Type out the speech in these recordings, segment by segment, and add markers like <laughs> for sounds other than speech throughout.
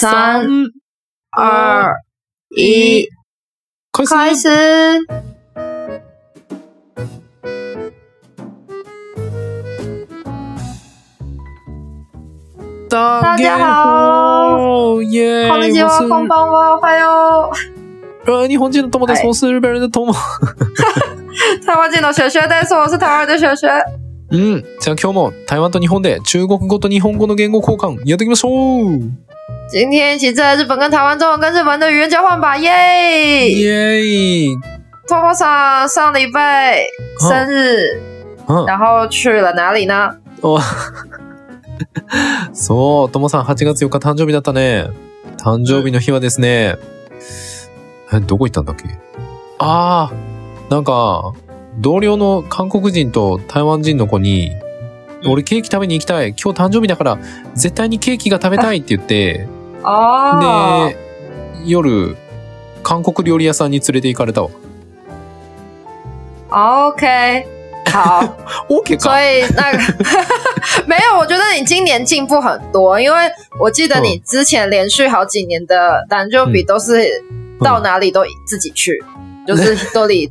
三二一，開始。大家好耶！こんにちは、こんばんは、おはよ呃，日本人的友です。はい我是日本人的 <laughs> 友。う。台湾人の学学です。我是台湾的学学。うん。じゃあ今日も台湾と日本で中国語と日本語の言語交換やっていきましょう今天一起在日本跟台湾中文跟日本的语言交换吧，耶！イエーイ托莫桑上礼拜生日，うん。然后去了哪里呢？お <laughs> そう、ともさん8月4日誕生日だったね。誕生日の日はですね、え、どこ行ったんだっけ？ああ、なんか、同僚の韓国人と台湾人の子に、うん俺ケーキ食べに行きたい。今日誕生日だから、絶対にケーキが食べたいって言って、哦，で、夜、韓国料理屋さんに連れて行かれたわ。OK，好。<laughs> OK 所か。以那个 <laughs> 没有，我觉得你今年进步很多，因为我记得你之前连续好几年的单就比都是到哪里都自己去，就是都里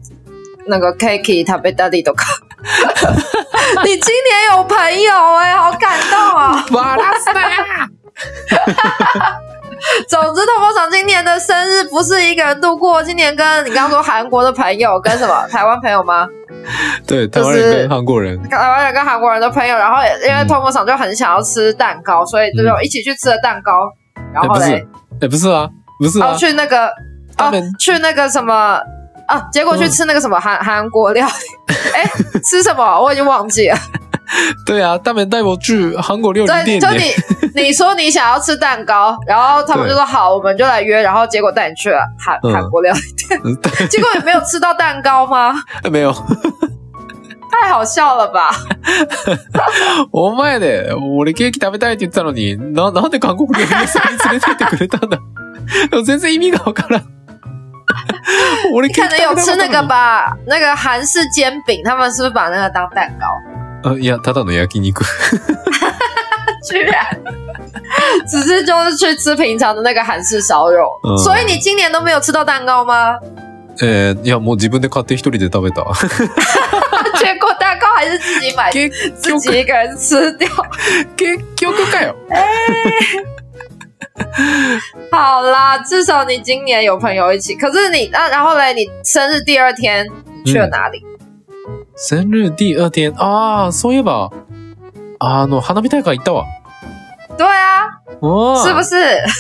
那个 Kiki 他被大力都看。<laughs> 你今年有朋友哎、好感动啊！バラすなや <laughs> 总之，透风厂今年的生日不是一个人度过，今年跟你刚刚说韩国的朋友，跟什么台湾朋友吗？<laughs> 对、台湾人跟韓国人。台湾人跟韩国人的朋友，然后因为透风厂就很想要吃蛋糕，所以就一起去吃了蛋糕。然后嘞，え、不是啊，不是啊。去那个哦，去那个什么啊，结果去吃那个什么韩韩国料理，<laughs> 哎，吃什么我已经忘记了。<laughs> 对啊，他们带我去韩国料理对，店耶。就你<laughs> 你说你想要吃蛋糕，然后他们就说好，我们就来约，然后结果带你去了韩嗯韩国料理店，嗯对<laughs> 结果也没有吃到蛋糕吗？没有。太好笑了吧！お前で、俺ケーキ食べたいって言ってたのに、な、なんで韓国料理屋さんに連れてってくれたんだでも全然意味がわからん。俺你ケーキ可能有吃那个食べたかったのに吧，那个韩式煎饼，他们是不是把那个当蛋糕？ あいや、ただの焼肉。居然只是就是去吃平常的那个韩式烧肉，嗯所以你今年都没有吃到蛋糕吗？えーいや、もう自分で買って一人で食べた。结果蛋糕还是自己买，結 <laughs> 自己一个人吃掉。結局かよ。<laughs> 好啦，至少你今年有朋友一起。可是你啊，然后嘞，你生日第二天你去了哪里？生日第二天、ああ、そういえば、あの、花火大会行ったわ。对啊，あ是不是？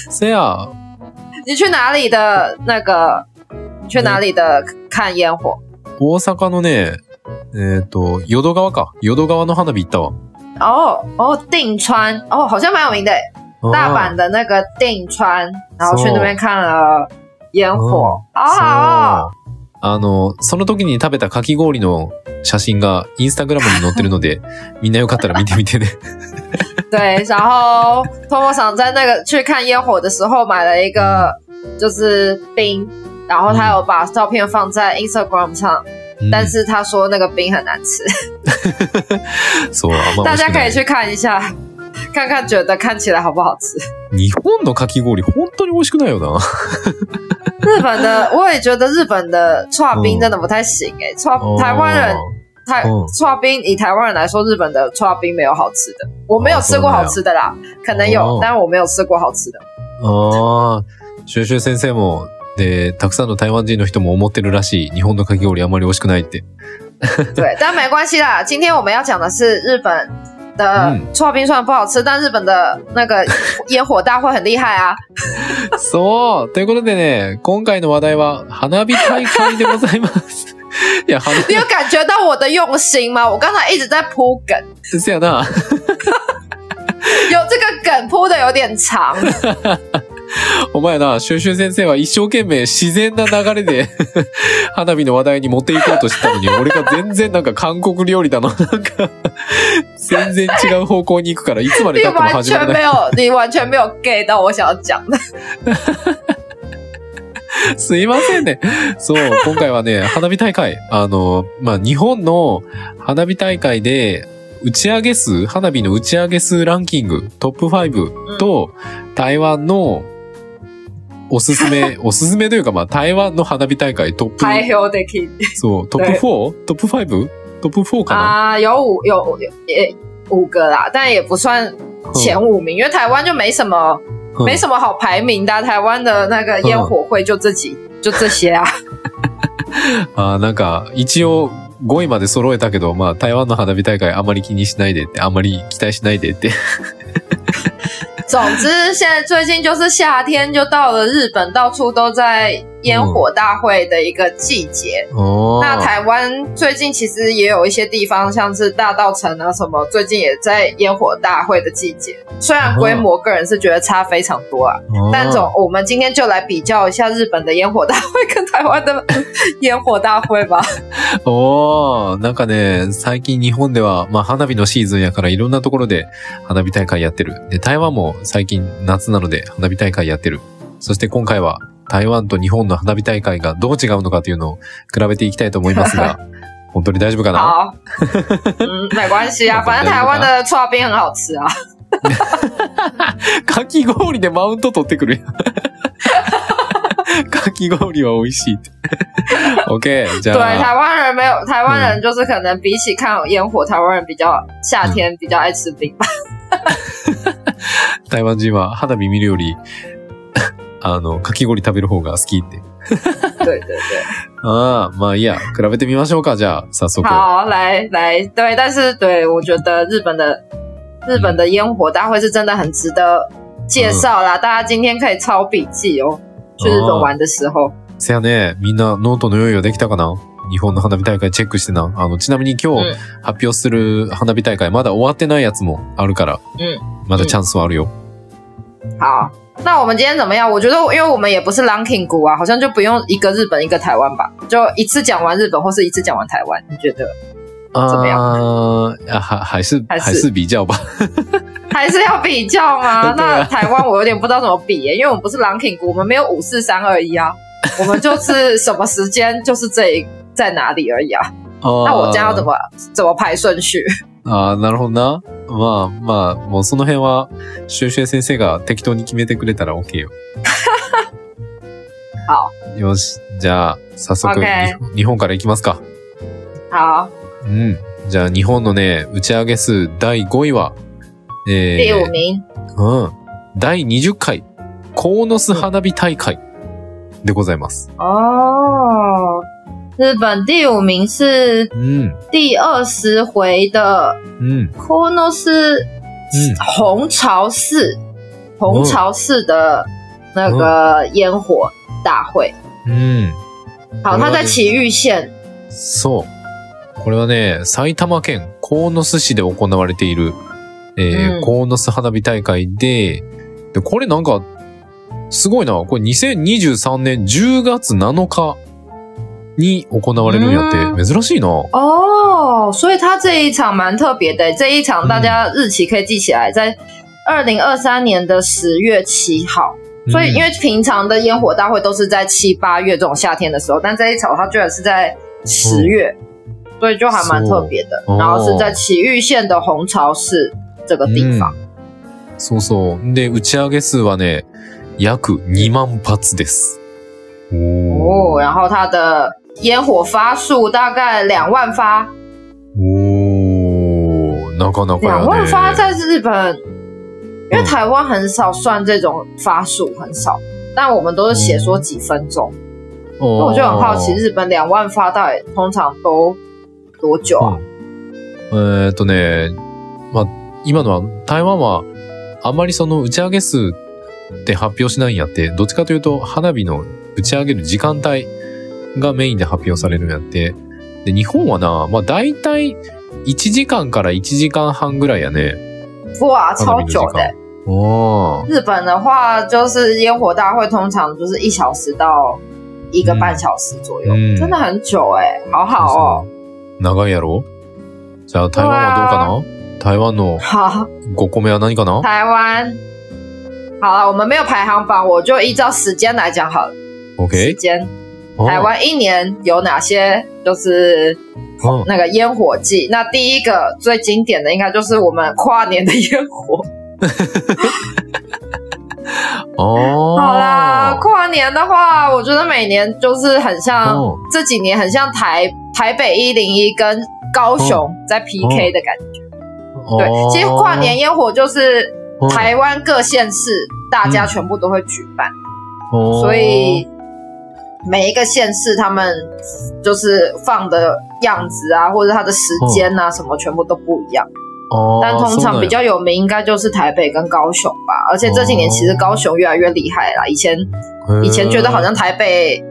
せや、你去哪里的那个？你去哪里的看烟火？大阪のね、えっ、と、淀川か。淀川の花火行ったわ。哦哦，定川哦，好像蛮有名的耶，大阪的那个定川，然后去那边看了烟火，好好哦。あの、その時に食べたかき氷の写真がインスタグラムに載ってるので、<laughs> みんなよかったら見てみてね。<laughs> 对，然后托莫桑在那个去看烟火的时候买了一个就是冰，然后他有把照片放在 Instagram 上，うん但是他说那个冰很难吃，<laughs> 大家可以去看一下，看看觉得看起来好不好吃。日本のかき氷本当に美味しくないよな。日本的我也觉得日本的串冰真的不太行诶、串台湾人台嗯串冰以台湾人来说，日本的串冰没有好吃的，我没有吃过好吃的啦，可能有哦，但我没有吃过好吃的。ああ、シュウシュウ先生も、で、たくさんの台湾人の人も思ってるらしい。日本のかき氷あんまり美味しくないって。对，但没关系啦。今天我们要讲的是日本的嗯串冰虽然不好吃，但日本的那个<laughs> 烟火大会很厉害啊。そう。ということでね、今回の話題は花火大会でございます。<laughs> いや、花你有感觉到我的用心吗？我刚才一直在铺梗，火、せやな。<laughs> 有这个梗铺的有点长。 <laughs> お前な、シュウシュウ先生は一生懸命自然な流れで <laughs> 花火の話題に持っていこうとしてたのに、俺が全然なんか韓国料理だの、なんか、全然違う方向に行くから、いつまで你経っても完始まらない。全没有，你完全没有 get 到我想要讲的。<laughs> すいませんね。そう、今回はね、花火大会。あの、まあ、日本の花火大会で、打ち上げ数、花火の打ち上げ数ランキングトップ5と、台湾のおすすめ、<laughs> おすすめというか、まあ、台湾の花火大会トップ、排票的そう、トップ 4? トップ 5? トップ4かな、啊，有五有有也五个啦，但也不算前五名，因为台湾就没什么嗯没什么好排名的啊、台湾的那个烟火会就这几、就这些啊。<laughs> あーなんか、一応5位まで揃えたけど、まあ、台湾の花火大会あまり気にしないでって、あんまり期待しないでって。总之，现在最近就是夏天，就到了日本到处都在烟火大会的一个季节。おー那台湾最近其实也有一些地方，像是大道城啊什么，最近也在烟火大会的季节。虽然规模个人是觉得差非常多啊，哦但总我们今天就来比较一下日本的烟火大会跟台湾的 <laughs> 烟火大会吧。<laughs> おーなんかね、最近日本では、まあ花火のシーズンやからいろんなところで花火大会やってる。で、台湾も最近夏なので花火大会やってる。そして今回は台湾と日本の花火大会がどう違うのかというのを比べていきたいと思いますが、<laughs> 本当に大丈夫かな？好，嗯，<laughs> 没关系啊，反正台湾的刨冰很好吃啊。<laughs> かき氷でマウント取ってくるやん。かき氷は美味しい。OK、じゃ对，あ、台湾人没有，台湾人就是可能比起看烟火，台湾人比较夏天比较爱吃冰吧。台湾人は花火見るより、あの、かき氷食べる方が好きって。对对对。ああ、まあいいや、比べてみましょうか、じゃあ、早速。好，来来，对，但是对我觉得日本的日本的烟火大会是真的很值得介绍啦，大家今天可以抄笔记哦，去日本玩的时候。せやね、みんなノートの用意はできたかな？日本の花火大会チェックしてな。あの、ちなみに今日嗯発表する花火大会、まだ終わってないやつもあるから、嗯，まだチャンスはあるよ。好，那我们今天怎么样？我觉得，因为我们也不是 ranking 股啊，好像就不用一个日本一个台湾吧，就一次讲完日本，或是一次讲完台湾。你觉得怎么样あーあは还是还是还是比较吧。还是要比较吗？<laughs> 对啊那台湾我有点不知道怎么比耶，因为我们不是 ranking 股，我们没有五四三二一啊，我们就是什么时间就是这一在哪里而已啊。<laughs> 那我这样要怎么怎么排顺序？ ああ、なるほどな。まあまあ、もうその辺は、シュウシュウ先生が適当に決めてくれたら OK よ。<laughs> 好。よし。じゃあ、早速、OK 日日本から行きますか。好，うん。じゃあ、日本のね、打ち上げ数第5位は、え第五名，うん。第20回、コーノス花火大会でございます。哦，日本第五名是うん。第二十回的うん。Konos 嗯红潮寺，红潮寺的那个烟火大会。うん。好，它在埼玉县。そう。これはね、埼玉県鴻巣市で行われている、えーうん鴻巣花火大会で、で、これなんか、すごいな。これ2023年10月7日に行われるんやって、珍しいな。哦，所以它这一场蛮特别的，这一场大家日期可以记起来，在二零二三年的十月七号。所以，因为平常的烟火大会都是在七八月这种夏天的时候，但这一场它居然是在十月，所以就还蛮特别的。哦然后是在埼玉县的红潮市这个地方。そうそう。で、打ち上げ数はね、約2万発です。お哦，然后它的烟火发数大概两万发，おー、なかなかや两万ね。发在日本，因为台湾很少算这种发数，很少，但我们都是写说几分钟。那我就很好奇，日本两万发到底通常都多久啊？うんえーっとね、まあ、今のは、台湾は、あまりその打ち上げ数って発表しないんやって、どっちかというと、花火の打ち上げる時間帯がメインで発表されるんやって。で、日本はな、まあ大体、1時間から1時間半ぐらいやね。哇，超久哦日本的话，就是烟火大会通常就是一小时到一个半小时左右，嗯真的很久哎、好好哦。長いやろ？じゃあ台湾はどうかな？台湾の好，5個目は何かな？台湾，好了，我们没有排行榜，我就依照时间来讲好了。时 ?OK? 间，哦台湾一年有哪些就是うん那个烟火季？那第一个最经典的应该就是我们跨年的烟火。<laughs> あ好啦，ー跨 跨年的话，我觉得每年就是很像、哦这几年很像台台北一零一跟高雄在 PK 的感觉。对，其实跨年烟火就是哦台湾各县市大家全部都会举办，哦所以 每一个县市他们就是放的样子啊，或者它的时间啊，什么全部都不一样。哦但通常比较有名应该就是台北跟高雄吧，而且这几年其实高雄越来越厉害啦。以前以前觉得好像台北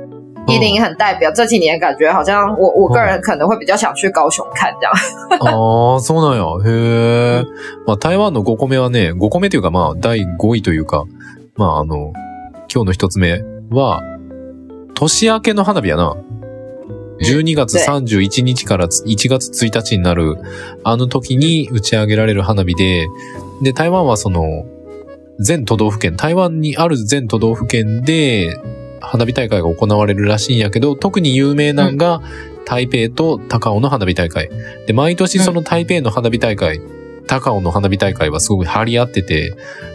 一零一很代表，这几年感觉好像我我个人可能会比较想去高雄看这样。<laughs> ああ、そうなんや。へえ。まあ、台湾の5個目はね、5個目というか、まあ、第5位というか、まあ、あの、今日の一つ目は、年明けの花火やな。12月31日から1月1日になる、あの時に打ち上げられる花火で、で、台湾はその、全都道府県、台湾にある全都道府県で、花火大会が行われるらしいんやけど、特に有名なんが、台北と高雄の花火大会。で、毎年その台北の花火大会、高尾の花火大会はすごく張り合ってて、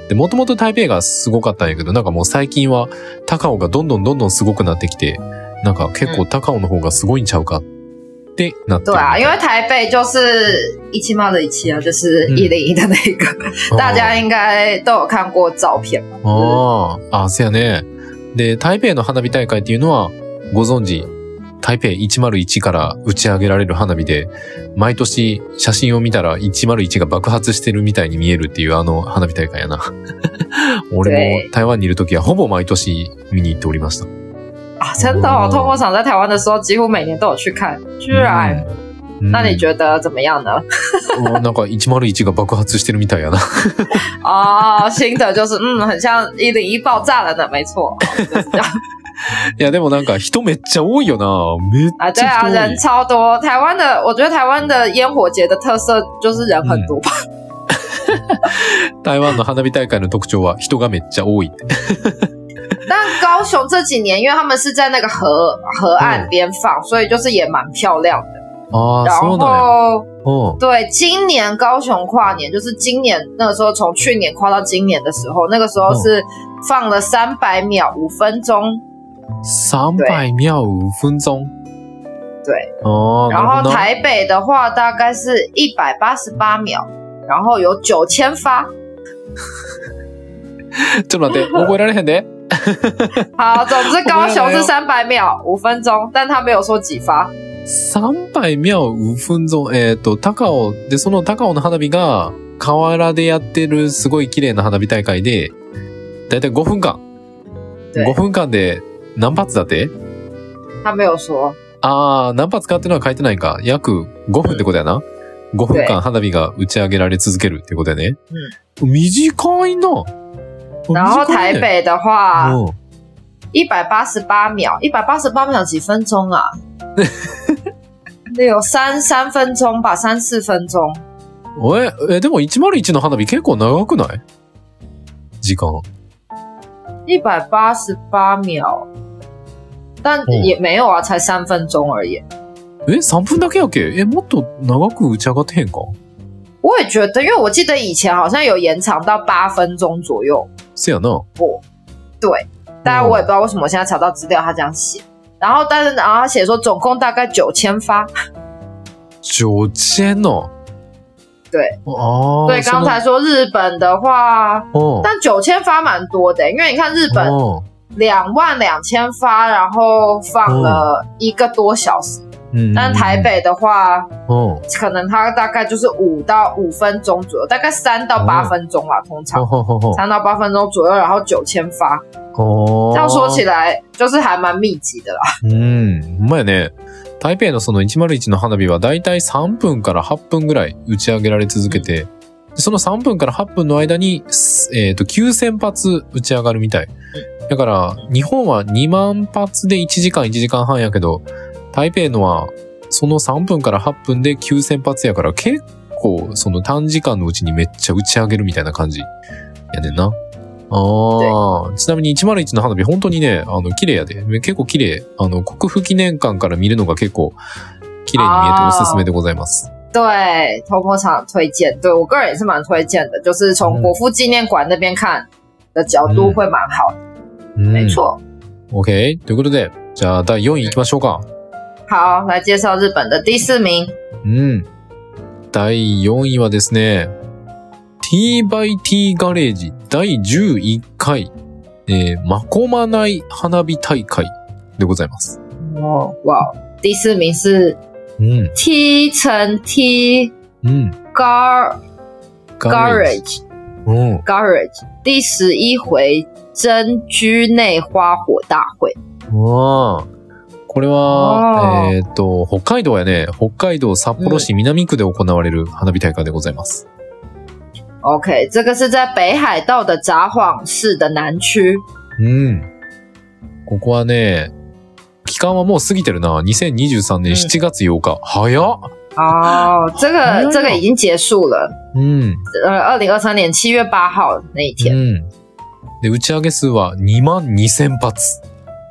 で、もともと台北がすごかったんやけど、なんかもう最近は高尾がどんどんどんどんすごくなってきて、なんか結構高尾の方がすごいんちゃうかってなってる。对啊，因为台北就是一七八的一七啊，就是一零一的那个，大家应该都有看过照片吧？ああ、あ、そうやね。で、台北の花火大会っていうのは、ご存知、台北101から打ち上げられる花火で、毎年写真を見たら101が爆発してるみたいに見えるっていうあの花火大会やな。<laughs> 俺も台湾にいるときはほぼ毎年見に行っておりました。啊，真的哦！哦透过场在台湾的时候，几乎每年都有去看。居然，うん那你觉得怎么样呢？<laughs> おなんか101が爆発してるみたいやな。<laughs> 哦，心得就是，嗯，很像一零一爆炸了呢，没错，就是 <laughs> いやでもなんか人めっちゃ多いよな。めっ啊，对啊，ちゃ人多い。人超多。台湾的，我觉得台湾的烟火节的特色就是人很多吧。<laughs> 台湾の花火大会の特徴は人がめっちゃ多い。但高雄这几年，因为他们是在那个河河岸边放，所以就是也蛮漂亮的。<laughs> ああ、然そうなんや。后，うん。对，今年高雄跨年，就是今年那个时候，从去年跨到今年的时候，那个时候是放了三百秒五分钟，300秒5分鐘。对，ああ、然后。台北的话大概是一百八十八秒，然后有九千发。ちょっと待って、覚えられへんで。<laughs> 好，总之高雄是三百秒五分钟，但他没有说几发。300秒5分鐘。えっ、と、高尾、で、その高尾の花火が、河原でやってるすごい綺麗な花火大会で、だいたい5分間。对5分間で何発だって？他没有说。ああ、何発かっていうのは書いてないか。約5分ってことやな。5分間花火が打ち上げられ続けるってことやね。短いな。然后台北的话うん一百八十八秒，一百八十八秒几分钟啊？<laughs> 有三三分钟吧，三四分钟。え、え、でも101の花火結構長くない？時間。一百八十八秒，但也没有啊，才三分钟而已。え、3分だけやっけえ、もっと長く打ち上がってへんか我也觉得，因为我记得以前好像有延长到八分钟左右せやな。过，对，当然我也不知道为什么我现在查到资料他这样写。然后，但是然后他写说总共大概九千发，九千の。 对。ああ。对，刚才说日本的话，その。但九千发蛮多的，因为你看日本うん两万两千发，然后放了一个多小时。うん。但台北的话，うん。可能它大概就是五到五分钟左右，大概三到八分钟啦，通常ほほほほ三到八分钟左右，然后九千发，ほ这样说起来就是还蛮密集的啦。うん。ほんまやね。 台北のその101の花火はだいたい3分から8分ぐらい打ち上げられ続けて、その3分から8分の間に、えっ、と、9000発打ち上がるみたい。だから、日本は2万発で1時間1時間半やけど、台北のはその3分から8分で9000発やから結構その短時間のうちにめっちゃ打ち上げるみたいな感じやねんな。ああ、ちなみに101の花火本当にね、あの、綺麗やで。結構綺麗。あの、国府記念館から見るのが結構綺麗に見えておすすめでございます。对，头破场推荐，对我个人也是蛮推荐的，就是从国父纪念馆那边看的角度会蛮好的，うん没。错。OK。ということで、じゃあ第4位行きましょうか。好，来介绍日本的第四名。うん。第4位はですね、T by T ガレージ第11回、えー、まこまない花火大会でございます。哦，哇，第四名是うん。T 乘 T うん。Gar ガレージ Garage うん。Garage 第十一回真居内花火大会。ああ。これは、えっ、と、北海道やね、北海道札幌市南区で行われる花火大会でございます。OK，这个是在北海道的札幌市的南区。うん。ここはね、期間はもう過ぎてるな。2023年7月8日。早っ哦，这个这个已经结束了。うん。呃，二零二三年七月八号那一う天。ん。で、打ち上げ数は2万2000発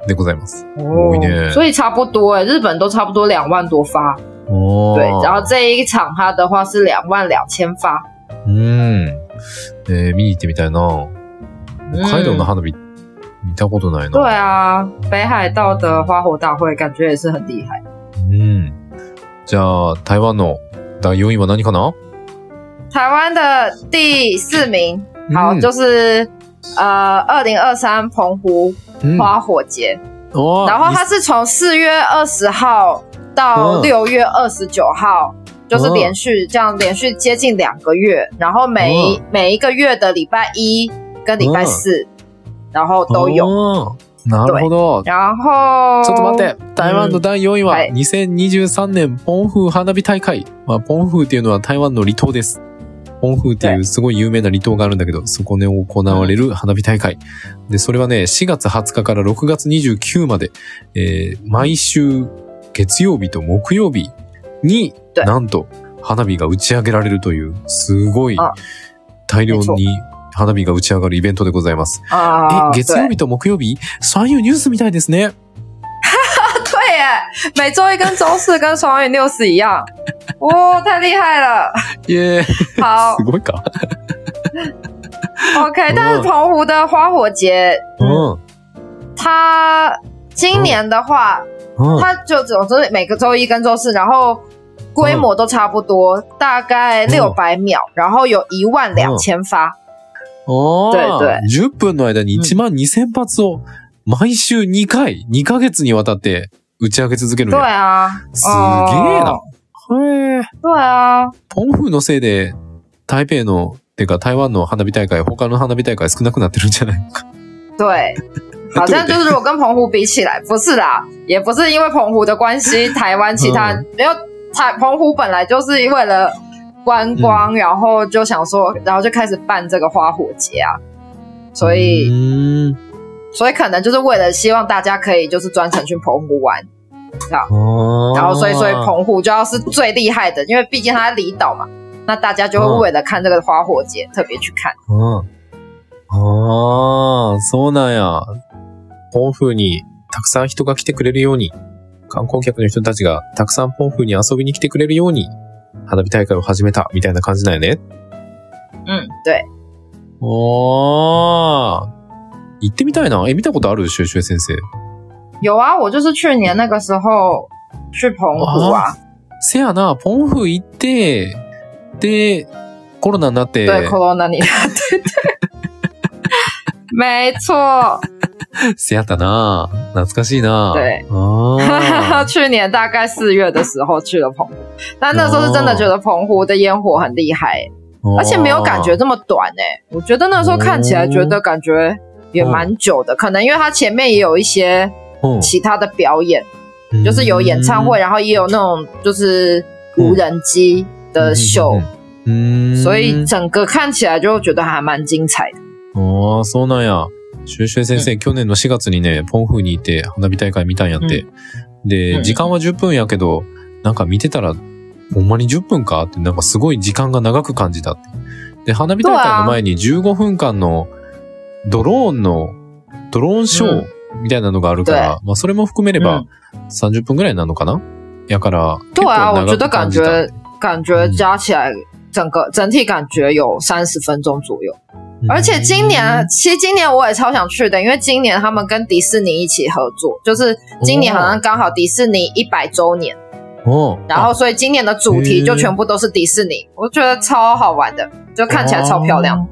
でございます。哦多いね所以差不多哎，日本都差不多两万多发。おー对，然后这一场它的话是两万两千发。うん。えー見に行ってみたいな。北海道の嗯花火、見たことない对な。啊，北海道的花火大会感觉也是很厉害。うん。じゃあ、台湾の第4位は何かな？台湾的第四名，好，嗯就是呃二零二三澎湖うん。花火节，然后它是从四月二十号到月二十九号，就是连续这样连续接近两个月，然后每一、嗯每一个月的礼拜一跟礼拜四，然后都有。おーなるほど。然后ちょっと待って。台湾の第4位ははい2023年ポンフー花火大会。まあ、ポンフーっていうのは台湾の離島です。ポンフーっていうすごい有名な離島があるんだけど、そこで行われる花火大会。で、それはね、4月20日から6月29まで、えー毎週月曜日と木曜日に、对なんと花火が打ち上げられるという、すごいあ大量に花火が打ち上がるイベントでございます。啊，え、月曜日と木曜日？そういうニュースみたいですね。对对耶，每周一跟周四跟双语六十一样，<laughs> 哦，太厉害了！<laughs> 耶、好すごいか。<laughs> OK，但是澎湖的花火节，うん。它今年的话，うん。它就总之每个周一跟周四，然后规模都差不多，大概六百秒，然后有一万两千发。ああ、对对10分の間に1万2000発を毎週2回、2ヶ月にわたって打ち上げ続けるん对や。啊，すげえな哦。へえ。对啊，ポンフーのせいで、台北の、てか台湾の花火大会、他の花火大会少なくなってるんじゃないのか。对，<laughs> 好像就是如果跟澎湖比起来，不是啦，也不是因为澎湖的关系，<laughs> 台湾其他嗯没有他澎湖本来就是为了观光，然后就想说，然后就开始办这个花火节啊。所以，嗯，所以可能就是为了希望大家可以就是专程去澎湖玩。啊，哦，然后所以所以澎湖就要是最厉害的，因为毕竟它离岛嘛，那大家就会为了看这个花火节特别去看。嗯，哦，そうなんや。澎湖にたくさん人が来てくれるように。観光客の人たちがたくさんポンフーに遊びに来てくれるように、花火大会を始めた、みたいな感じなんやね。嗯，对，ああ、行ってみたいな。え、見たことある？シュエシュエ先生。有啊，我就是去年那个时候去澎湖啊，せやな、ポンフー行って、で、コロナになって、对，corona 你，对对，没错，<laughs> せやったな。懐かしいな。对あ去年大概四月的时候去了澎湖，但那时候是真的觉得澎湖的烟火很厉害、ー而且没有感觉这么短哎、我觉得那时候看起来觉得感觉也蛮久的，可能因为它前面也有一些うん其他的表演，就是有演唱会，然后也有那种就是无人机的秀，うん所以整个看起来就觉得还蛮精彩的。 ああ、そうなんや。シュエシュエ先生、去年の4月にね、ポンフーに行って花火大会見たんやって。で、うん時間は10分やけど、なんか見てたら、ほんまに10分かって、なんかすごい時間が長く感じたって。で、花火大会の前に15分間のドローンの、ドローンショーみたいなのがあるから、まあそれも含めれば30分ぐらいなのかな？やから、对啊，我結構長く感感じた。觉感觉加起来整个整体感觉有三十分钟左右。而且今年，其实今年我也超想去的，因为今年他们跟迪士尼一起合作，就是今年好像刚好迪士尼一百周年，哦，然后所以今年的主题就全部都是迪士尼，我觉得超好玩的，就看起来超漂亮。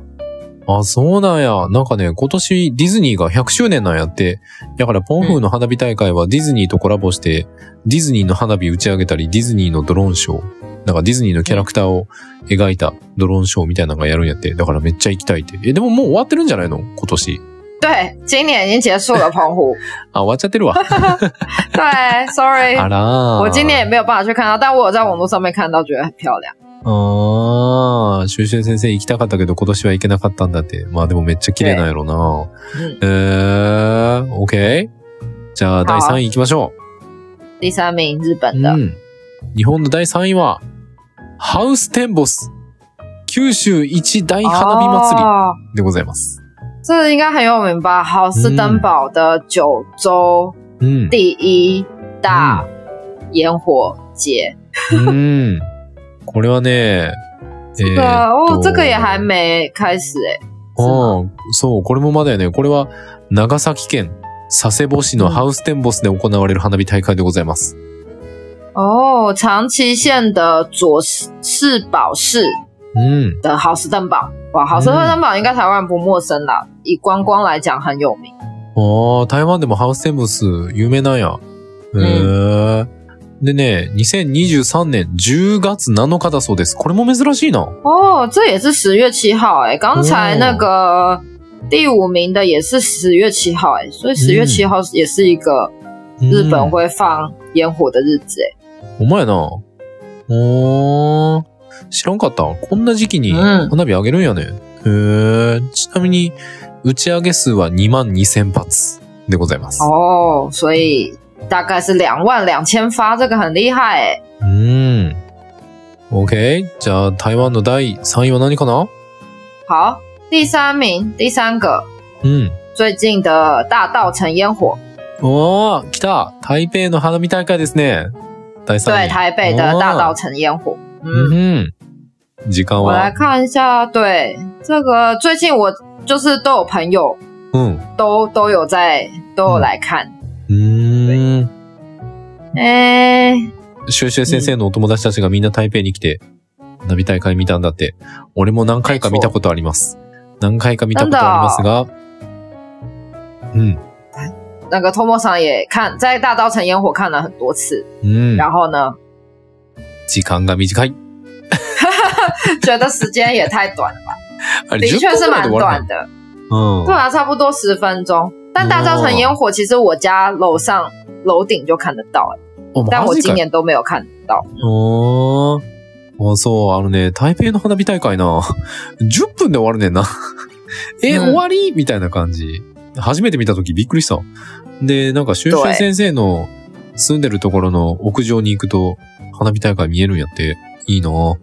あ、そうなんや。なんかね、今年ディズニーが100周年なんやって。だからポンフーの花火大会はディズニーとコラボして、ディズニーの花火打ち上げたり、ディズニーのドローンショー、なんかディズニーのキャラクターを描いたドローンショーみたいなのがやるんやって。だからめっちゃ行きたいって。え、でももう終わってるんじゃないの？今年。对，今年已经结束了 <laughs> 澎湖。あ、終わっちゃってるわ。<laughs> 对，sorry，あらー。我今年也没有办法去看到，但我有在网络上面看到，觉得很漂亮。ああ、シュシュ先生行きたかったけど今年は行けなかったんだって。まあでもめっちゃ綺麗なんやろな。嗯，えー、OK? じゃあ第3位行きましょ第三名日う。本的，うん。日本の第3位は、ハウステンボス、九州一大花火祭り哦でございます。这应该很有名吧？好斯登堡的九州うん。第一大烟火节。うん。これはね、えーっ对啊，哦，と这个也还没开始诶。是吗うんそう、これもまだやね。これは長崎県佐世保市のハウステンボスで行われる花火大会でございます。哦，长崎县的佐世保市うん。的好斯登堡，哇，好斯登堡应该台湾人不陌生啦，以观光来讲很有名。ああ、台湾でもハウステンボス有名なんや。へえ。でね、2023年10月7日だそうです。これも珍しいな。哦，这也是十月七号哎，刚才那个第五名的也是十月七号哎，所以十月七号也是一个日本会放烟火的日子哎。ほんまやな。おー。知らんかった。こんな時期にうん花火あげるんやね。へえ。ちなみに、打ち上げ数は2万2000発でございます。哦，所以大概是两万两千发，这个很厉害哎。うん。OK。じゃあ、台湾の第3位は何かな好，第三名，第三个うん。最近的大稻城烟火，おー、来た台北の花火大会ですね。第3对，位。台北的大稻城烟火。嗯，うん。時間我来は看一下，对这个最近我就是都有朋友うん。都都有在都有来看。うーん。哎、シュウシュウ先生のお友達たちがみんな台北に来て、花火大会見たんだって。俺も何回か見たことあります。何回か見たことありますが、うん。那个托莫桑也看在大稻城烟火看了很多次，うん。然后呢，時間が短い。<laughs> 觉得时间也太短了吧？<laughs> あれ10的确是蛮短的，うん。对啊，差不多十分钟。但大稻城烟火其实我家楼上楼顶就看得到，お但我今年都没有看到。おー。あ、そう、あのね、台北の花火大会な、<laughs> 10分で終わるねんな。<laughs> え、うん終わり？みたいな感じ。初めて見たときびっくりした。で、なんか、シュウシュウ先生の住んでるところの屋上に行くと、花火大会見えるんやって。いいなぁ。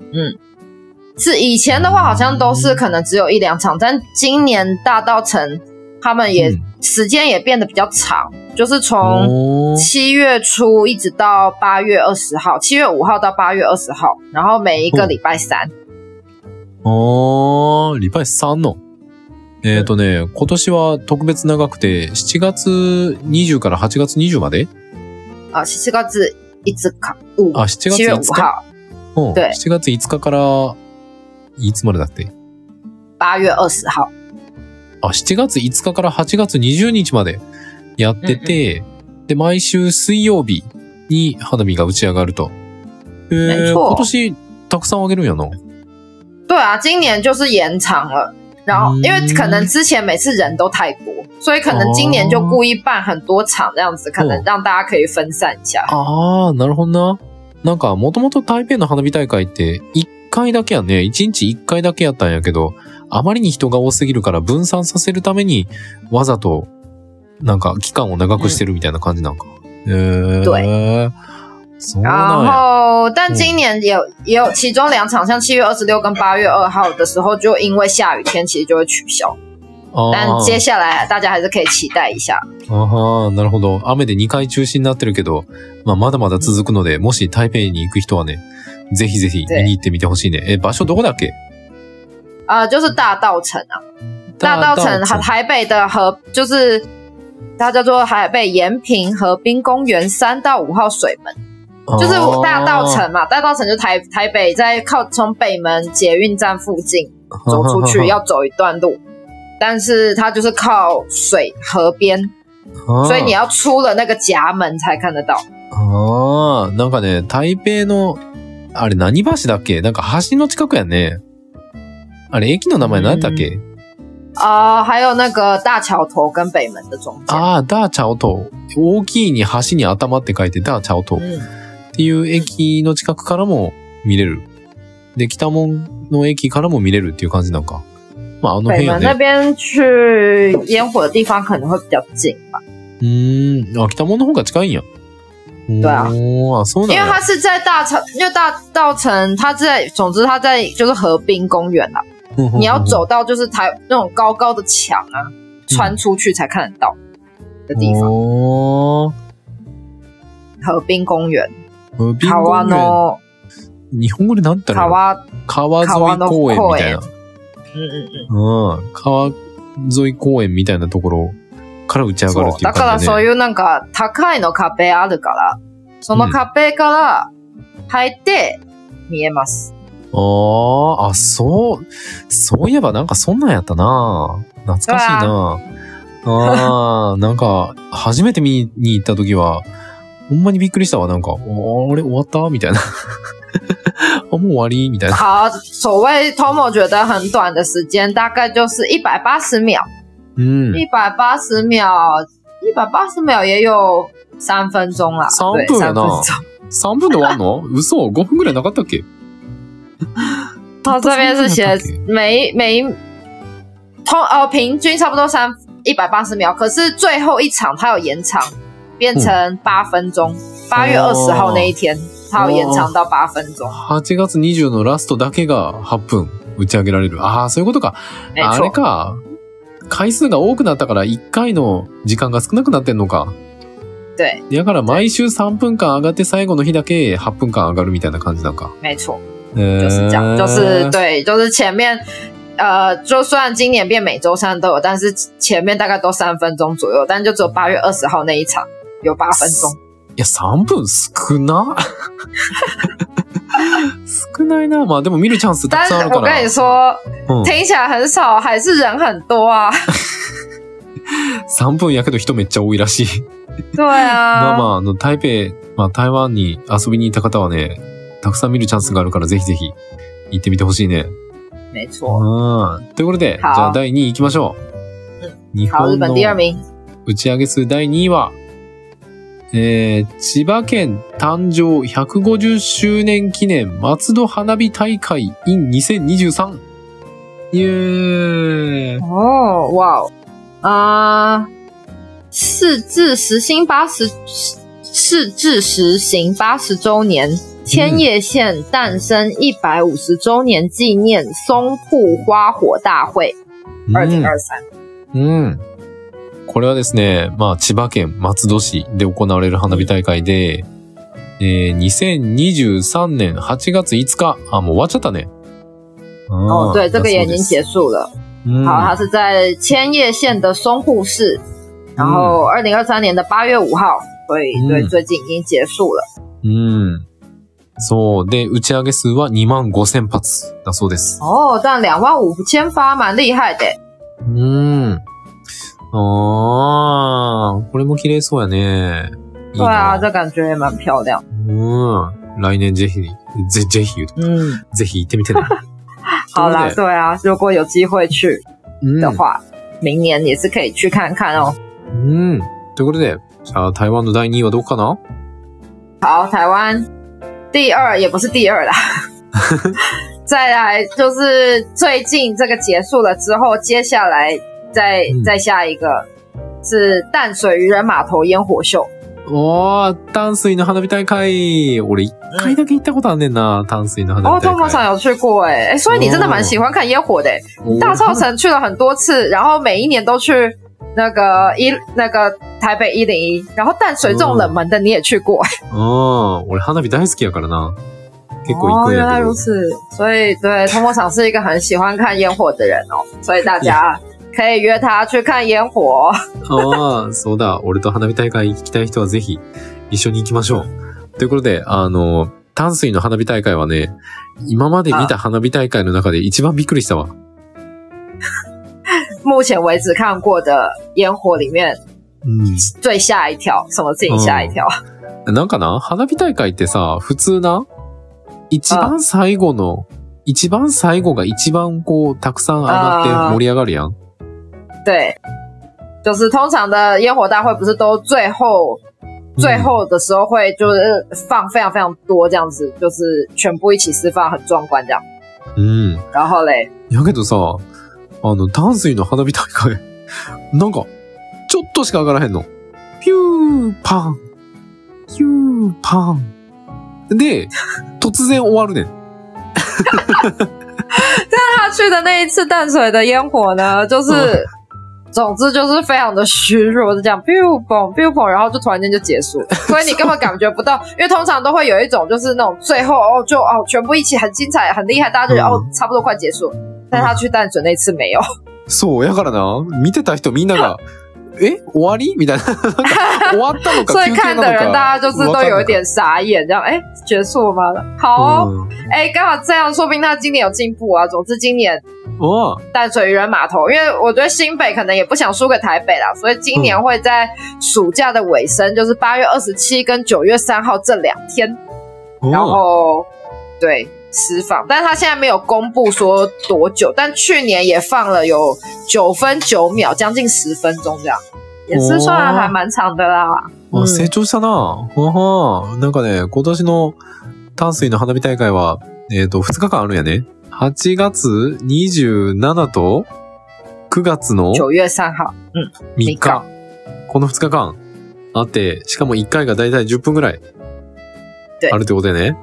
是以前的话好像都是可能只有一两场，但今年大稻城他们也、嗯时间也变得比较长，就是从七月初一直到八月二十号，七月五号到八月二十号，然后每一个礼拜三。あー、リパイ3の。えっ、とね、今年は特別長くて、7月20から8月20まで？啊，七月一直卡五あ、7月七月5日。うん。对7月5日から、いつまでだって？八月二十号。あ、7月5日から8月20日までやってて、で、毎週水曜日に花火が打ち上がると。えー、今年たくさんあげるんやな。对啊，今年就是延长了。然后，嗯因为可能之前每次人都太多，所以可能今年就故意办很多场这样子，可能让大家可以分散一下。あー、なるほどな。なんか、もともと台北の花火大会って、1回だけやね、1日1回だけやったんやけど、あまりに人が多すぎるから分散させるために、わざと、なんか、期間を長くしてるみたいな感じなんか。えー。そう然なんや。后，但今年也有也有其中两场，像七月二十六跟八月二号的时候，就因为下雨天，其实就会取消。但接下来大家还是可以期待一下。あはなるほど。雨で2回中止になってるけど、まあ、まだまだ続くので、もし台北に行く人はね、ぜひぜひ見に行ってみてほしいね。え、場所どこだっけ？呃，就是大稻城啊，大稻城城台北的河就是它叫做台北延平河滨公园三到五号水门，就是大稻城嘛，大稻城就台台北在靠从北门捷运站附近走出去要走一段路，但是它就是靠水河边，哦。所以你要出了那个夹门才看得到。ああ、なんかね、台北の、あれ何橋だっけ？なんか橋の近くやね。あれ駅の名前何やったっけ、啊、还有那个大桥头跟北门的中间。ああ、ダーチャオト。大きいに橋に頭って書いてダーチャオト。っ嗯，ていう駅の近くからも見れる。で、北門の駅からも見れるっていう感じなんか。まあ、あの辺や北门那ね。边去烟火的地方可能会比较近吧，うーん。あ、北門の方が近いんや。对啊おーあ、そうなんや。因为它是在大城，因为大稻城它在，总之它在就是河滨公园啦。你要走到就是台那种高高的墙啊，穿出去才看得到的地方。おー河滨公园，河滨川公園。の日本語でなんて言ったらいいの川，川沿い公園みたいな。うん。川沿い公園みたいなところから打ち上がるっていうそうだから。そういうなんか高いの壁あるから、その壁から入って見えます。ああ、あ、そう、そういえばなんかそんなんやったな。懐かしいな。ああ、なんか、初めて見に行った時は、ほんまにびっくりしたわ。なんか、おあれ終わったみたいな。<laughs> あ、もう終わりみたいな。好，所谓 Tomo 觉得很短的时间，大概就是一百八十秒，うん。一百八十秒，一百八十秒也有三分钟啦，对，三分やな三分钟。3分で終わんの嘘 ?5 分ぐらいなかったっけ它这边是写每每通呃平均差不多三一百八十秒，可是最后一场它有延长，变成八分钟。八、月二十号那一天，它有延长到八分钟。8月20のラストだけが8分打ち上げられる。ああ、そういうことか。あれ，か。回数が多くなったから1回の時間が少なくなってんのか。对，だから毎週3分間上がって最後の日だけ8分間上がるみたいな感じなんか。没错，就就是这样，就是对，就是前面。呃，就算今年变每周三都有，但是前面大概都三分钟左右，但就只有八月二十号那一场有八分钟。いや、3分少な少。ないな。まあでも見るチャンスたくさんあるから。我跟你说，うん、听起来很少，还是人很多啊。3分やけど人めっちゃ多いらしい。对啊，まあまあ、あの、台北、まあ台湾に遊びに行った方はね、たくさん見るチャンスがあるからぜひぜひ行ってみてほしいね。没错。うん。ということで、じ好ゃあ第2位行きましょう。日本の。打ち上げ数第2位は、えー、千葉県誕生150周年記念松戸花火大会 in 2023。イエーイ哦，哇哦，啊，市至实行八十，市至实行八十周年，千叶县诞生一百五十周年纪念松瀑花火大会，二零二三。うん。これはですね、まあ、千葉県松戸市で行われる花火大会で、えー、2023年8月5日、あ、もう終わっちゃったね。哦，对，这个也已经结束。束了。うん好，它是在千叶县的松瀑市，然后二零二三年的八月五号，所以对，嗯最近已经结束了。うん。そう。で、打ち上げ数は2万5千発だそうです。哦，但两万五千发蛮厉害的。うん。あー、これも綺麗そうやね。いい对啊，な。这感觉也蛮漂亮。うん。来年ぜひ、ぜ、ぜひ言うと、嗯，ぜひ行ってみてね。<laughs> 好啦，对对啊，如果有机会去うん。的话，明年也是可以去看看哦。うん。ということで、じゃあ台湾の第2位はどこかな？好，台湾第二也不是第二啦，<laughs> 再来就是最近这个结束了之后，接下来再、嗯再下一个是淡水渔人码头烟火秀。おー、淡水の花火大会。俺一回だけ行ったことあんねんな、淡水の花哦，火大会。多摩场有去过哎、哎，所以你真的蛮喜欢看烟火的、欸。おー大稻城去了很多次，然后每一年都去 那个一那个台北一零一，然后淡水这种冷门的你也去过、うん。俺花火大好きやからな。結構行哦，くんやけど原来如。此，所以对通波场是一个很喜欢看烟火的人哦，所以大家 <laughs> 可以约他去看烟火。<laughs> ああ、そうだ。俺と花火大会行きたい人はぜひ一緒に行きましょう。ということで、あの、淡水の花火大会はね、今まで見た花火大会の中で一番びっくりしたわ。目前为止看过的烟火里面うん。最吓一跳，什么事情吓一跳？なんかな？花火大会ってさ、普通な、一番最後の、一番最後が一番こう、たくさん上がって盛り上がるやん。对，就是通常的烟火大会不是都最后。最后的时候会就是放非常非常多这样子，就是全部一起释放，很壮观这样。うん。然后嘞，やけどさ、あの、淡水の花火大会、<laughs> なんか、ちょっとしか上がらへんの。ピューパン。ピューパン。で、突然終わるねん。<laughs> 他去的那一次淡水的烟火呢，就是、嗯总之就是非常的虚弱，就这样 biu bong biu bong，然后就突然间就结束了，所以你根本感觉不到，因为通常都会有一种就是那种最后哦就哦全部一起很精彩很厉害，大家就嗯哦差不多快结束了，但他去淡水那次没有，そ<laughs> <laughs> う、やからな、見てた人みんなが、え終わりみたいな。なんか終わったのか<laughs> 所以休憩看的人なのか。大家就是都有一点傻眼，这样哎结束了吗？好哦，うん哎刚好这样，说不定他今年有进步啊。总之今年あ淡水渔人码头，因为我觉得新北可能也不想输给台北啦，所以今年会在暑假的尾声，就是八月二十七跟九月三号这两天，あ。然后对 释放，但是他现在没有公布说多久，但去年也放了有九分九秒，将近十分钟这样，也是算还蛮长的啦。あうん成長したな。あはなんかね、今年の淡水の花火大会は、えっ、と、2日間あるんやね。8月27と9月の九月三号，3日。この2日間あって、しかも1回がだいたい10分ぐらい对あるってことやね。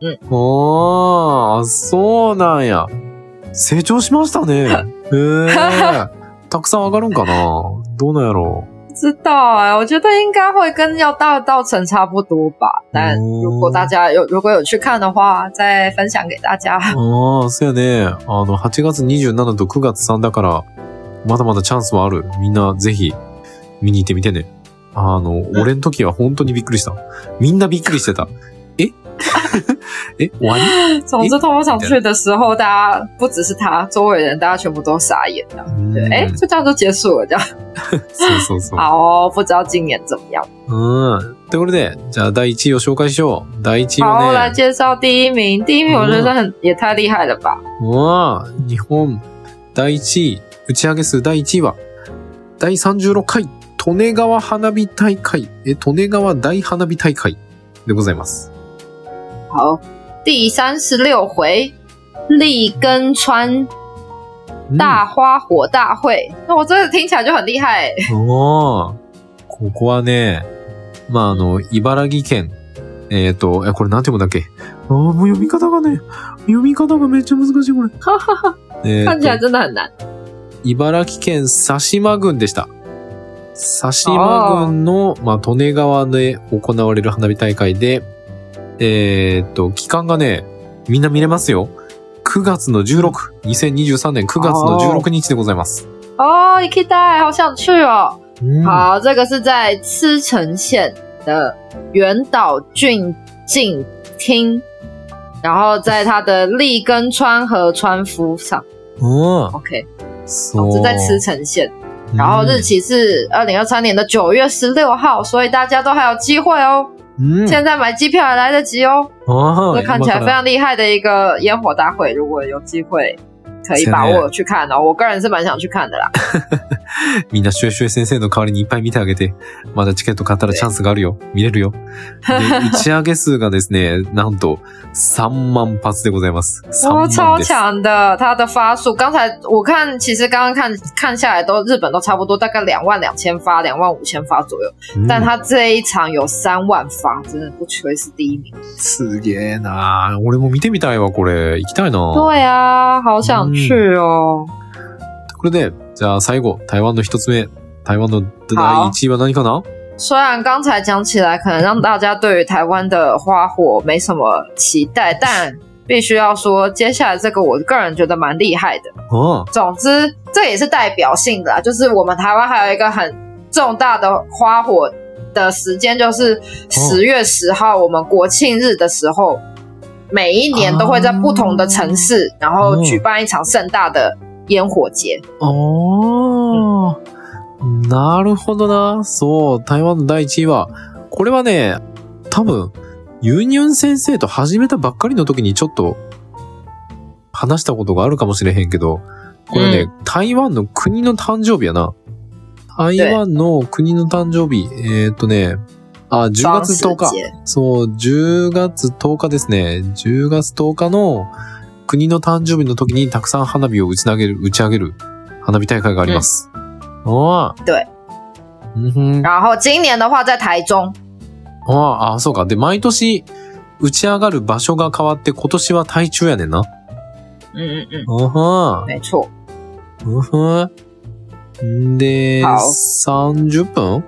うん。ああ、そうなんや。成長しましたね。<laughs> へえ。<laughs> たくさん上がるんかな？どうなんやろ？不知道哎、我觉得应该会跟要大稻城差不多吧。但哦如果大家有如果有去看的话，再分享给大家。<laughs> ああ、そうやね。あの、8月27と9月3だから、まだまだチャンスはある。みんなぜひ見に行ってみてね。あの、俺の時は本当にびっくりした。みんなびっくりしてた。ええ終わり总之，通常去的时候，大家不只是他，周围人大家全部都傻眼这样。对，うん哎、就这样就结束了，这样。そうそう。<laughs> 好哦，不知道今年怎么样。うん。ということで、じゃあ第1位を紹介しよう。第1位好，はね、来介绍第一名。第一名我觉得很、也太厉害了吧！わあ、日本第1位、打ち上げ数第1位は、第36回、利根川花火大会、え、利根川大花火大会でございます。好，第三十六回立根川うん大花火大会，那我真的听起来就很厉害、欸。おーここはね、まあ、あの、茨城県、えっ、と、え、これなんて読むんだっけ？あーもう読み方がね、読み方がめっちゃ難しい、これ。<laughs> え看起来ーと、真的很難。茨城県佐島郡でした。佐島郡の、まあ、利根川で行われる花火大会で、えっ、と、期間がね、みんな見れますよ。9月の16、2023年9月の16日でございます。哦，行きたい，好想去哦。うん好，这个是在茨城县的原岛郡境町，然后在它的立根川河川夫上。うん。OK，そう。是在茨城县，然后日期是二零二三年的九月十六号，所以大家都还有机会哦。うん。现在买機票还来得及哦。あ这看起来非常厉害的一个烟火大会，如果有机会 可以把握去看哦。我个人是蛮想去看的啦。<laughs> みんなシュエシュエ先生の代わりにいっぱい見てあげて、まだチケット買ったらチャンスがあるよ。見れるよ。で、打ち上げ数がですね、なんと3万発でございます。3哇，万超です。强的！它的发数，刚才我看，其实刚刚看看下来都日本都差不多，大概两万两千发、两万五千发左右。うん但它这一场有三万发，真的不愧是第一名。すげえな俺も見てみたいわ、これ。行きたいな对啊，好想去哦！これで、じゃあ最後、台湾の一つ目。台湾の第1位は何かな？虽然刚才讲起来可能让大家对于台湾的花火没什么期待，但必须要说，接下来这个我个人觉得蛮厉害的。哦，总之，这也是代表性的啦，就是我们台湾还有一个很重大的花火的时间，就是十月十号，我们国庆日的时候，每一年都会在不同的城市，然后举办一场盛大的烟火节。哦、なるほどな。そう、台湾の第1位は、これはね、多分、ユニュン先生と始めたばっかりの時にちょっと話したことがあるかもしれへんけど、これね、台湾の国の誕生日やな。台湾の国の誕生日、えーっとね、あ、10双月10日。そう、10月10日ですね。10月10日の国の誕生日の時にたくさん花火を打ち上げる、打ち上げる花火大会があります。ああ。对。うんふん。然后今年的话在台中，ああ、あそうか。で、毎年打ち上がる場所が変わって今年は台中やねんな。嗯嗯嗯，うんは没错。ん。うんふん。で、好30分？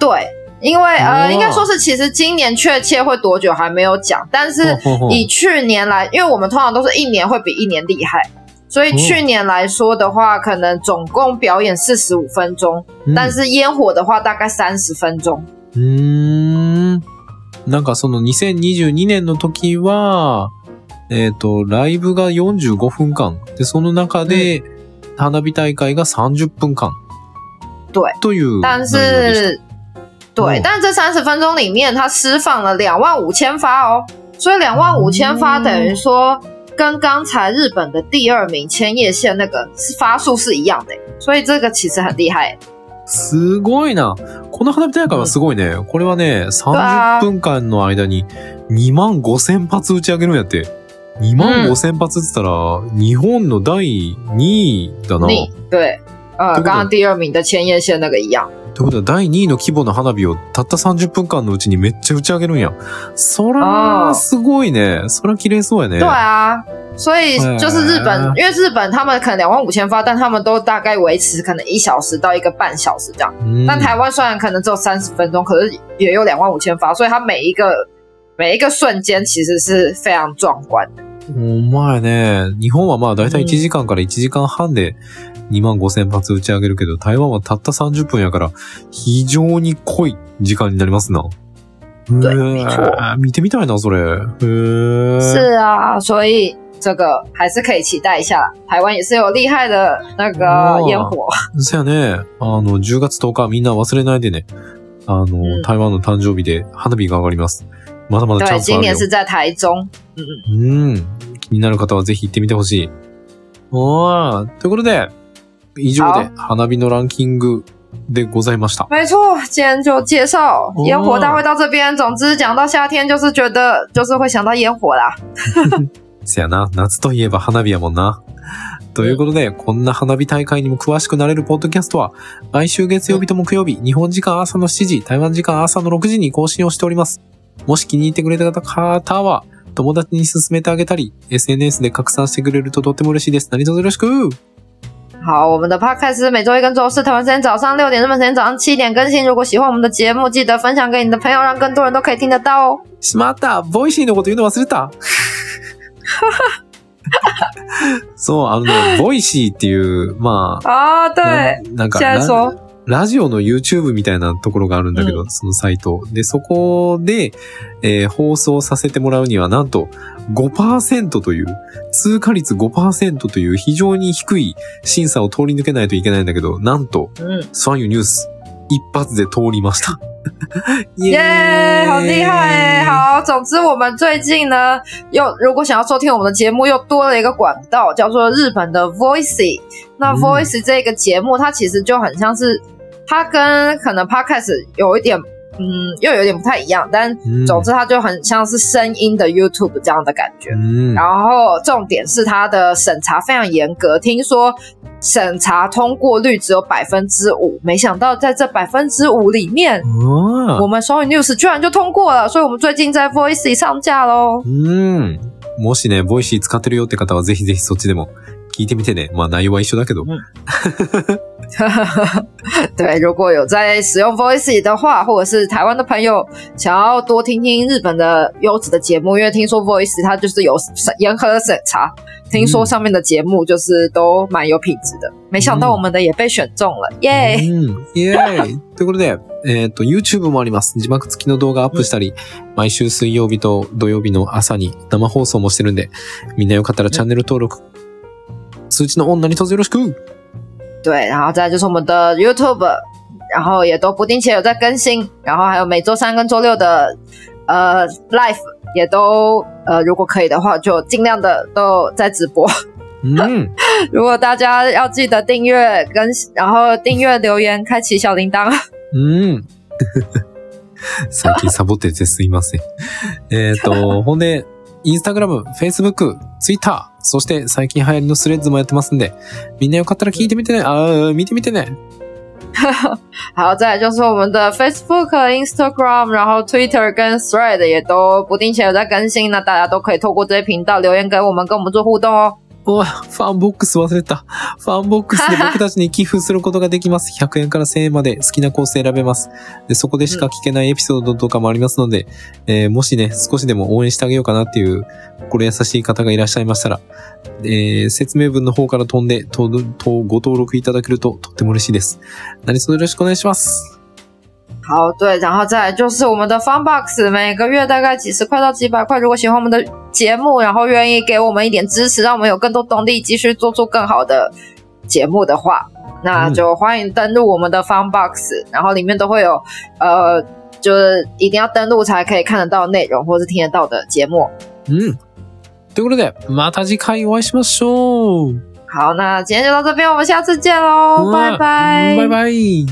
对，因为呃，哦应该说是其实今年确切会多久还没有讲，但是以去年来，因为我们通常都是一年会比一年厉害，所以哦去年来说的话，可能总共表演四十五分钟，うん但是烟火的话大概三十分钟。うーん。なんかその2022年の時は、えっ、と、ライブが45分間。で、その中で、花火大会が30分間。对。という但。是，对，哦但这三十分钟里面，它释放了两万五千发哦，所以两万五千发哦等于说跟刚才日本的第二名千叶县那个是发数是一样的，所以这个其实很厉害。すごいな。この花火大会はすごいね。これはね、30分間の間に2万5千発打ち上げるんやって。2万5千発って言ったら、日本の第2位だな。你对，呃，刚刚第二名的千叶县那个一样。ということは第2位の規模の花火をたった30分間のうちにめっちゃ打ち上げるんや。そらすごいね。そら綺麗そうやね。对啊，所以就是日本，嗯因为日本他们可能两万五千发，但他们都大概维持可能一小时到一个半小时这样。うん但台湾虽然可能只有三十分钟，可是也有两万五千发，所以它每一个每一个瞬间其实是非常壮观的。ほんまやね。日本はまあだいたい1時間から1時間半で2万5千発打ち上げるけど、台湾はたった30分やから、非常に濃い時間になりますな。对へ没错ー見てみたいな、それ。是啊，所以这个还是可以期待一下。台湾也是有厉害的那个哦烟火，そやね。あの、10月10日みんな忘れないでね。あの、ん台湾の誕生日で花火が上がります。まだまだチャ对，ンスあるよ今年。是在台中。うん。気になる方はぜひ行ってみてほしい。おー。ということで、以上で花火のランキングでございました。没错，今天就介绍哦烟火大会到这边。总之讲到夏天，就是觉得就是会想到烟火啦。<laughs> せやな。夏といえば花火やもんな。ということで、こんな花火大会にも詳しくなれるポッドキャストは、毎週月曜日と木曜日、日本時間朝の7時、台湾時間朝の6時に更新をしております。もし気に入ってくれた方は、友達に勧めてあげたり、SNS で拡散してくれるととっても嬉しいです。何卒よろしく好，我们的 podcast 是每周一跟周四台湾时间早上六点，日本时间早上七点更新。如果喜欢我们的节目，记得分享给你的朋友，让更多人都可以听得到哦。しまったボイシーのこと言うの忘れた<laughs> <laughs> そう、あのね、ボイシーっていう、まあ、啊，对，ななんか现在ラ说， ラジオの YouTube みたいなところがあるんだけど、うそのサイト。で、そこで、えー放送させてもらうには、なんと5%という、通過率5%という非常に低い審査を通り抜けないといけないんだけど、なんと、嗯，スワンユニュース、一発で通りました。イ耶、好厉害！好，总之我们最近呢，又如果想要收听我们的节目，又多了一个管道，叫做日本的 Voice。那嗯 Voice 这个节目，它其实就很像是，它跟可能 Podcast 有一点， 嗯，又有点不太一样，但うん总之它就很像是声音的 YouTube 这样的感觉。うん然后重点是它的审查非常严格，听说审查通过率只有百分之五，没想到在这百分之五里面，あ我们双语 news 居然就通过了，所以我们最近在 Voice 上架喽。うん。もしね、ボイシー使ってるよって方はぜひぜひそっちでも聞いてみてね。まあ内容は一緒だけど。うん <laughs> <laughs> 对，如果有在使用 Voice 的话，或者是台湾的朋友想要多听听日本的优质的节目，因为听说 Voice 它就是有严苛的审查，听说上面的节目就是都蛮有品质的。没想到我们的也被选中了，耶、うん。イエーイということで、えっ、と、YouTube もあります。字幕付きの動画アップしたり、毎週水曜日と土曜日の朝に生放送もしてるんで、みんなよかったらチャンネル登録、通知の女にとずよろしく对，然后再来就是我们的 YouTube，然后也都不定期有在更新，然后还有每周三跟周六的呃 Live 也都呃如果可以的话，就尽量的都有在直播。うん。<laughs> 如果大家要记得订阅跟然后订阅留言，开启小铃铛。うん。<laughs> 最近サボっててすいません。えっと、ほんで、 インスタグラム、フェイスブック、ツイッター、そして最近流行りのスレッズもやってますんで、みんなよかったら聞いてみてね。ああ、見てみてね。<laughs> 好，再来就是我们的 Facebook、Instagram，然后 Twitter 跟 Thread 也都不定期有在更新，那大家都可以透过这些频道留言给我们，跟我们做互动哦。おいファンボックス忘れた。ファンボックスで僕たちに寄付することができます。100円から1000円まで好きなコース選べます。で、そこでしか聞けないエピソードとかもありますので、えーもしね、少しでも応援してあげようかなっていう、心優しい方がいらっしゃいましたら、えー説明文の方から飛んで、ととご登録いただけるととっても嬉しいです。何卒よろしくお願いします。好，对，然后再来就是我们的 Funbox，每个月大概几十块到几百块。如果喜欢我们的节目，然后愿意给我们一点支持，让我们有更多动力继续做出更好的节目的话，那就欢迎登录我们的 Funbox，然后里面都会有呃，就是一定要登录才可以看得到内容或是听得到的节目。うん。ということで、また次回お会いしましょう。好，那今天就到这边，我们下次见喽，拜拜，バイバイ。